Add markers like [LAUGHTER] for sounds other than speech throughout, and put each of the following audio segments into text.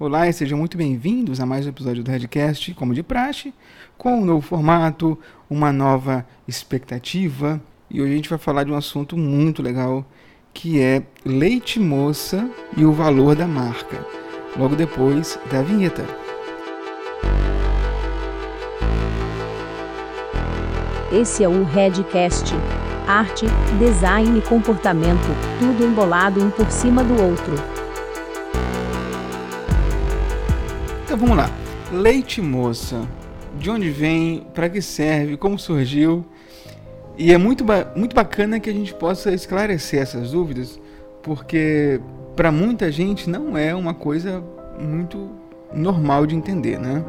Olá e sejam muito bem-vindos a mais um episódio do Redcast, como de praxe, com um novo formato, uma nova expectativa. E hoje a gente vai falar de um assunto muito legal, que é leite moça e o valor da marca. Logo depois da vinheta. Esse é o Redcast. Arte, design e comportamento, tudo embolado um por cima do outro. Então vamos lá. Leite moça. De onde vem? Para que serve? Como surgiu? E é muito, ba muito bacana que a gente possa esclarecer essas dúvidas, porque para muita gente não é uma coisa muito normal de entender, né?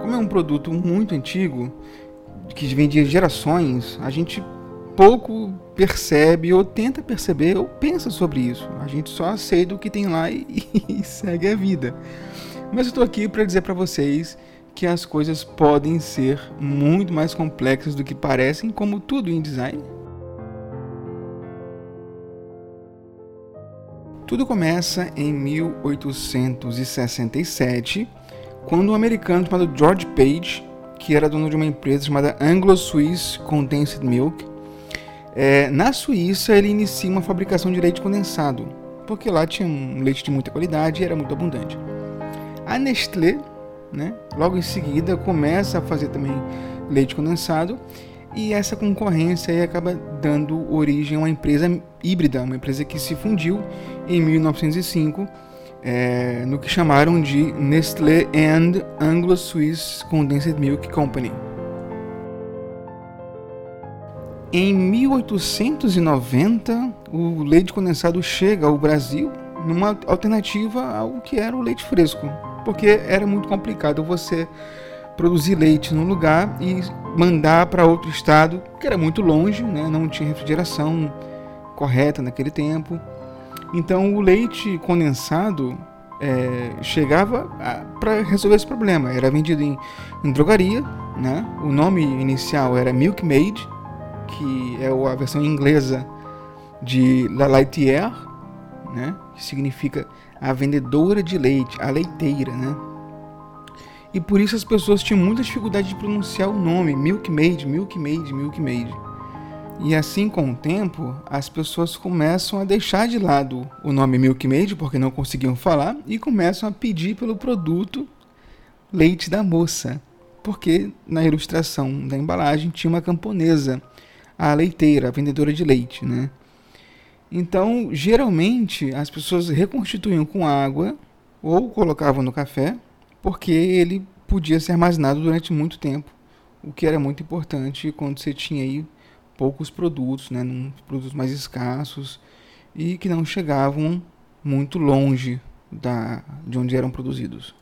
Como é um produto muito antigo, que vem de gerações, a gente pouco percebe ou tenta perceber ou pensa sobre isso. A gente só aceita o que tem lá e, [LAUGHS] e segue a vida. Mas eu estou aqui para dizer para vocês que as coisas podem ser muito mais complexas do que parecem, como tudo em design. Tudo começa em 1867, quando um americano chamado George Page que era dono de uma empresa chamada Anglo-Swiss Condensed Milk. É, na Suíça, ele inicia uma fabricação de leite condensado, porque lá tinha um leite de muita qualidade e era muito abundante. A Nestlé, né, logo em seguida, começa a fazer também leite condensado e essa concorrência aí acaba dando origem a uma empresa híbrida, uma empresa que se fundiu em 1905 é, no que chamaram de Nestlé and Anglo-Swiss Condensed Milk Company. Em 1890, o leite condensado chega ao Brasil numa alternativa ao que era o leite fresco, porque era muito complicado você produzir leite num lugar e mandar para outro estado, que era muito longe, né? não tinha refrigeração correta naquele tempo. Então o leite condensado é, chegava para resolver esse problema. Era vendido em, em, drogaria, né? O nome inicial era Milkmaid, que é a versão inglesa de La Laitière, né? Que significa a vendedora de leite, a leiteira, né? E por isso as pessoas tinham muita dificuldade de pronunciar o nome Milkmaid, Milkmaid, Milkmaid. E assim com o tempo, as pessoas começam a deixar de lado o nome Milkmaid porque não conseguiam falar e começam a pedir pelo produto leite da moça, porque na ilustração da embalagem tinha uma camponesa, a leiteira, a vendedora de leite, né? Então, geralmente as pessoas reconstituíam com água ou colocavam no café, porque ele podia ser armazenado durante muito tempo, o que era muito importante quando você tinha aí poucos produtos, né, produtos mais escassos e que não chegavam muito longe da, de onde eram produzidos.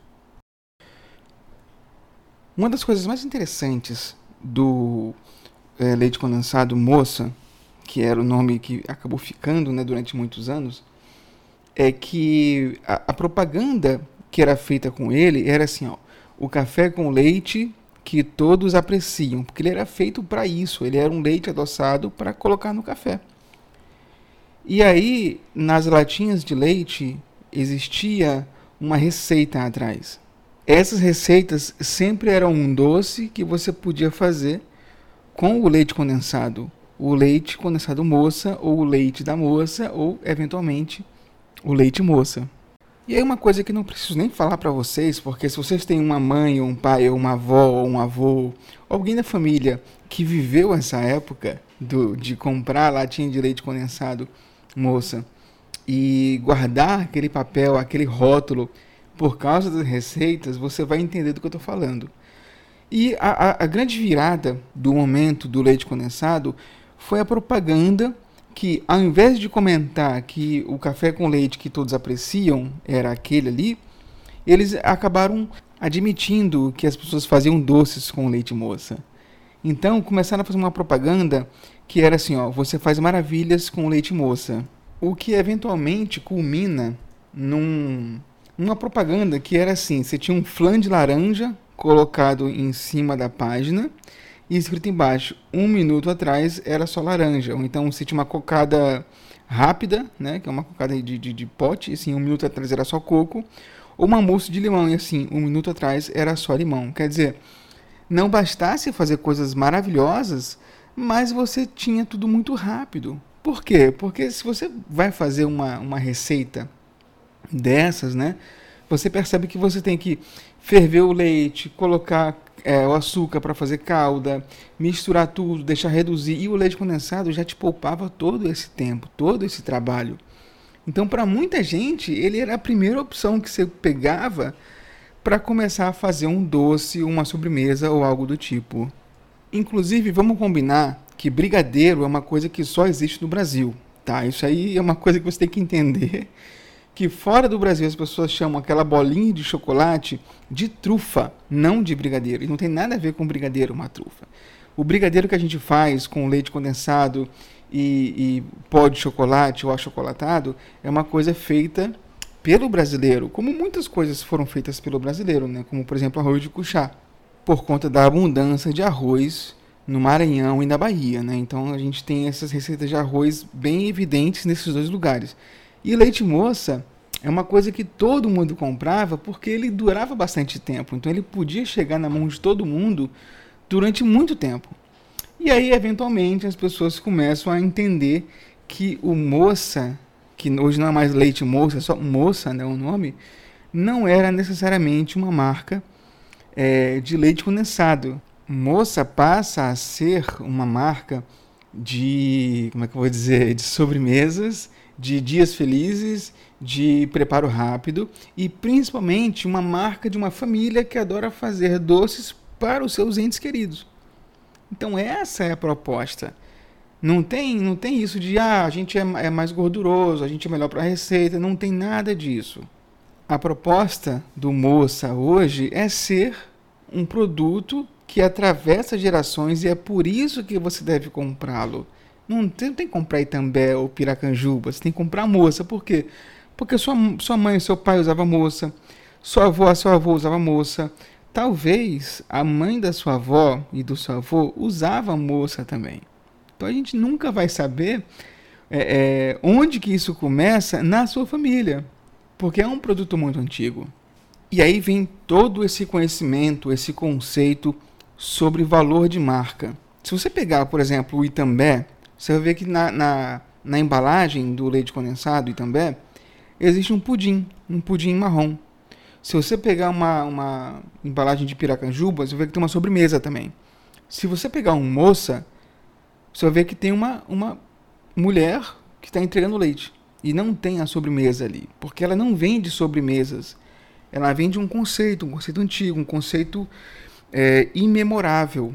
Uma das coisas mais interessantes do é, leite condensado moça, que era o nome que acabou ficando né, durante muitos anos, é que a, a propaganda que era feita com ele era assim, ó, o café com leite que todos apreciam, porque ele era feito para isso, ele era um leite adoçado para colocar no café. E aí, nas latinhas de leite, existia uma receita atrás. Essas receitas sempre eram um doce que você podia fazer com o leite condensado. O leite condensado moça, ou o leite da moça, ou eventualmente o leite moça. E aí uma coisa que não preciso nem falar para vocês, porque se vocês têm uma mãe, ou um pai, ou uma avó, ou um avô, alguém da família que viveu essa época do, de comprar latinha de leite condensado, moça, e guardar aquele papel, aquele rótulo, por causa das receitas, você vai entender do que eu estou falando. E a, a, a grande virada do momento do leite condensado foi a propaganda que ao invés de comentar que o café com leite que todos apreciam era aquele ali, eles acabaram admitindo que as pessoas faziam doces com leite moça. Então começaram a fazer uma propaganda que era assim, ó, você faz maravilhas com leite moça. O que eventualmente culmina num, numa propaganda que era assim, você tinha um flan de laranja colocado em cima da página e escrito embaixo, um minuto atrás era só laranja. Ou então se tinha uma cocada rápida, né, que é uma cocada de, de, de pote, assim, um minuto atrás era só coco. ou uma mousse de limão. E assim, um minuto atrás era só limão. Quer dizer, não bastasse fazer coisas maravilhosas, mas você tinha tudo muito rápido. Por quê? Porque se você vai fazer uma, uma receita dessas, né? Você percebe que você tem que ferver o leite, colocar é, o açúcar para fazer calda, misturar tudo, deixar reduzir. E o leite condensado já te poupava todo esse tempo, todo esse trabalho. Então, para muita gente, ele era a primeira opção que você pegava para começar a fazer um doce, uma sobremesa ou algo do tipo. Inclusive, vamos combinar que brigadeiro é uma coisa que só existe no Brasil, tá? Isso aí é uma coisa que você tem que entender que fora do Brasil as pessoas chamam aquela bolinha de chocolate de trufa, não de brigadeiro. E não tem nada a ver com brigadeiro, uma trufa. O brigadeiro que a gente faz com leite condensado e, e pó de chocolate ou achocolatado é uma coisa feita pelo brasileiro, como muitas coisas foram feitas pelo brasileiro, né? como por exemplo arroz de cuchá, por conta da abundância de arroz no Maranhão e na Bahia. Né? Então a gente tem essas receitas de arroz bem evidentes nesses dois lugares. E leite moça é uma coisa que todo mundo comprava porque ele durava bastante tempo, então ele podia chegar na mão de todo mundo durante muito tempo. E aí, eventualmente, as pessoas começam a entender que o moça, que hoje não é mais leite moça, é só moça, né, o nome, não era necessariamente uma marca é, de leite condensado. Moça passa a ser uma marca de, como é que eu vou dizer, de sobremesas, de dias felizes, de preparo rápido e principalmente uma marca de uma família que adora fazer doces para os seus entes queridos. Então essa é a proposta. Não tem, não tem isso de ah, a gente é, é mais gorduroso, a gente é melhor para a receita, não tem nada disso. A proposta do Moça hoje é ser um produto que atravessa gerações e é por isso que você deve comprá-lo. Não tem, tem que comprar Itambé ou Piracanjuba, você tem que comprar moça. Por quê? Porque sua, sua mãe, seu pai usava moça, sua avó, seu avô usava moça, Talvez a mãe da sua avó e do seu avô usava moça também. Então a gente nunca vai saber é, é, onde que isso começa na sua família, porque é um produto muito antigo. E aí vem todo esse conhecimento, esse conceito sobre valor de marca. Se você pegar, por exemplo, o Itambé, você vai ver que na, na, na embalagem do leite condensado Itambé existe um pudim, um pudim marrom. Se você pegar uma, uma embalagem de piracanjuba, você vai ver que tem uma sobremesa também. Se você pegar um moça, você vai ver que tem uma, uma mulher que está entregando leite. E não tem a sobremesa ali. Porque ela não vende sobremesas. Ela vende um conceito, um conceito antigo, um conceito é, imemorável.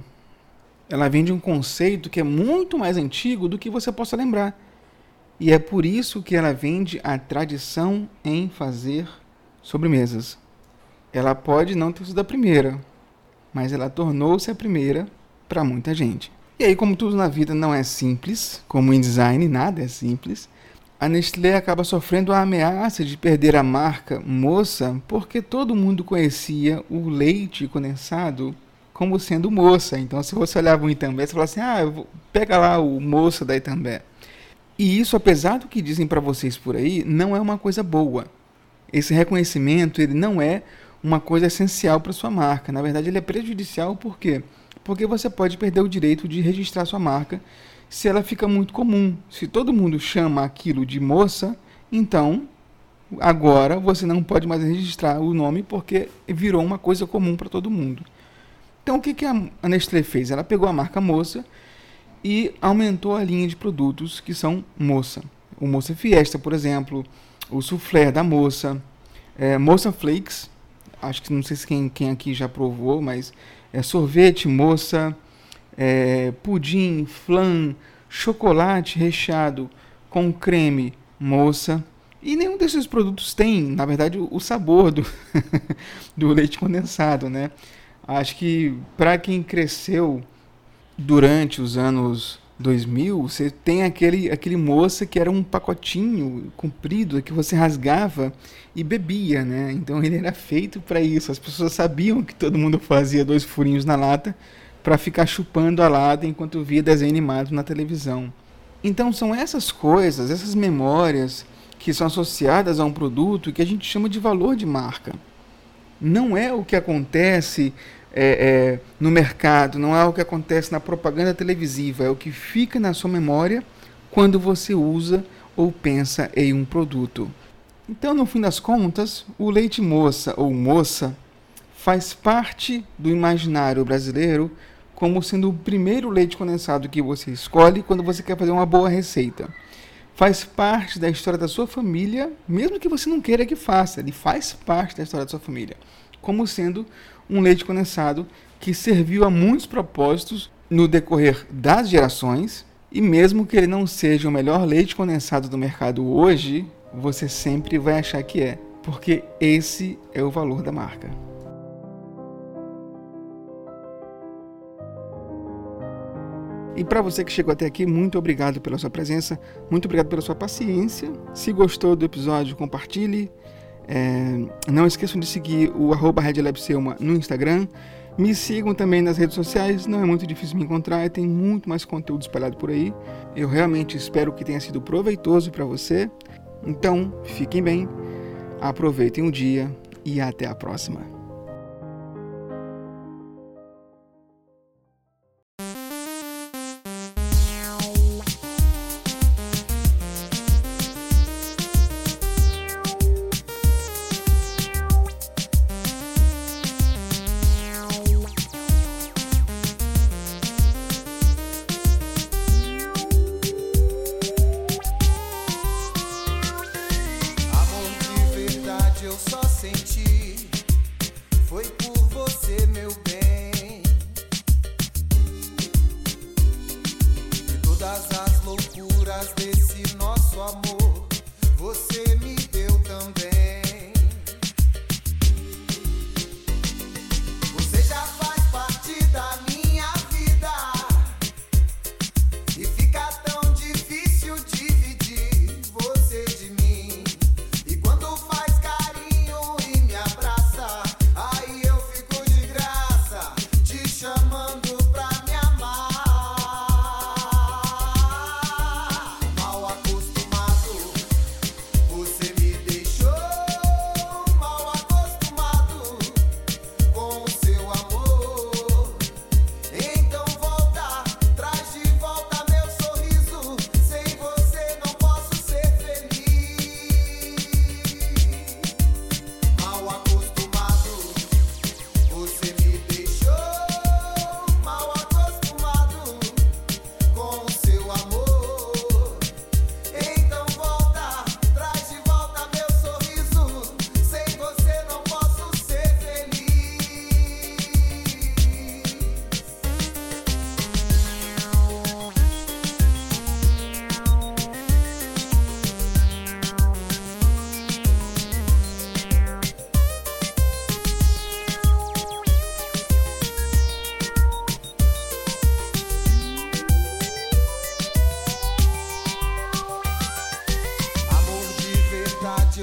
Ela vende um conceito que é muito mais antigo do que você possa lembrar. E é por isso que ela vende a tradição em fazer sobremesas ela pode não ter sido a primeira, mas ela tornou-se a primeira para muita gente. E aí, como tudo na vida não é simples, como em design nada é simples, a Nestlé acaba sofrendo a ameaça de perder a marca Moça porque todo mundo conhecia o leite condensado como sendo Moça. Então, se você olhava o Itambé, você falava assim: ah, pega lá o Moça da Itambé. E isso, apesar do que dizem para vocês por aí, não é uma coisa boa. Esse reconhecimento ele não é uma coisa essencial para sua marca. Na verdade, ele é prejudicial por quê? Porque você pode perder o direito de registrar sua marca se ela fica muito comum. Se todo mundo chama aquilo de moça, então agora você não pode mais registrar o nome porque virou uma coisa comum para todo mundo. Então o que, que a Nestlé fez? Ela pegou a marca Moça e aumentou a linha de produtos que são Moça. O Moça Fiesta, por exemplo, o soufflé da Moça, é, Moça Flakes, acho que não sei se quem, quem aqui já provou, mas é sorvete, moça, é, pudim, flan, chocolate recheado com creme, moça. E nenhum desses produtos tem, na verdade, o, sabor do, [LAUGHS] do leite condensado, né? Acho que para quem cresceu durante os anos 2000, você tem aquele, aquele moça que era um pacotinho comprido que você rasgava e bebia, né? Então ele era feito para isso. As pessoas sabiam que todo mundo fazia dois furinhos na lata para ficar chupando a lata enquanto via desenho animado na televisão. Então são essas coisas, essas memórias que são associadas a um produto que a gente chama de valor de marca. Não é o que acontece é, é, no mercado, não é o que acontece na propaganda televisiva, é o que fica na sua memória quando você usa ou pensa em um produto. Então, no fim das contas, o leite moça ou moça faz parte do imaginário brasileiro como sendo o primeiro leite condensado que você escolhe quando você quer fazer uma boa receita. Faz parte da história da sua família, mesmo que você não queira que faça, ele faz parte da história da sua família, como sendo um leite condensado que serviu a muitos propósitos no decorrer das gerações, e mesmo que ele não seja o melhor leite condensado do mercado hoje, você sempre vai achar que é, porque esse é o valor da marca. E para você que chegou até aqui, muito obrigado pela sua presença, muito obrigado pela sua paciência. Se gostou do episódio, compartilhe. É, não esqueçam de seguir o arroba no Instagram. Me sigam também nas redes sociais, não é muito difícil me encontrar, tem muito mais conteúdo espalhado por aí. Eu realmente espero que tenha sido proveitoso para você. Então, fiquem bem, aproveitem o dia e até a próxima.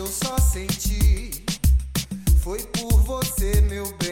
As loucuras desse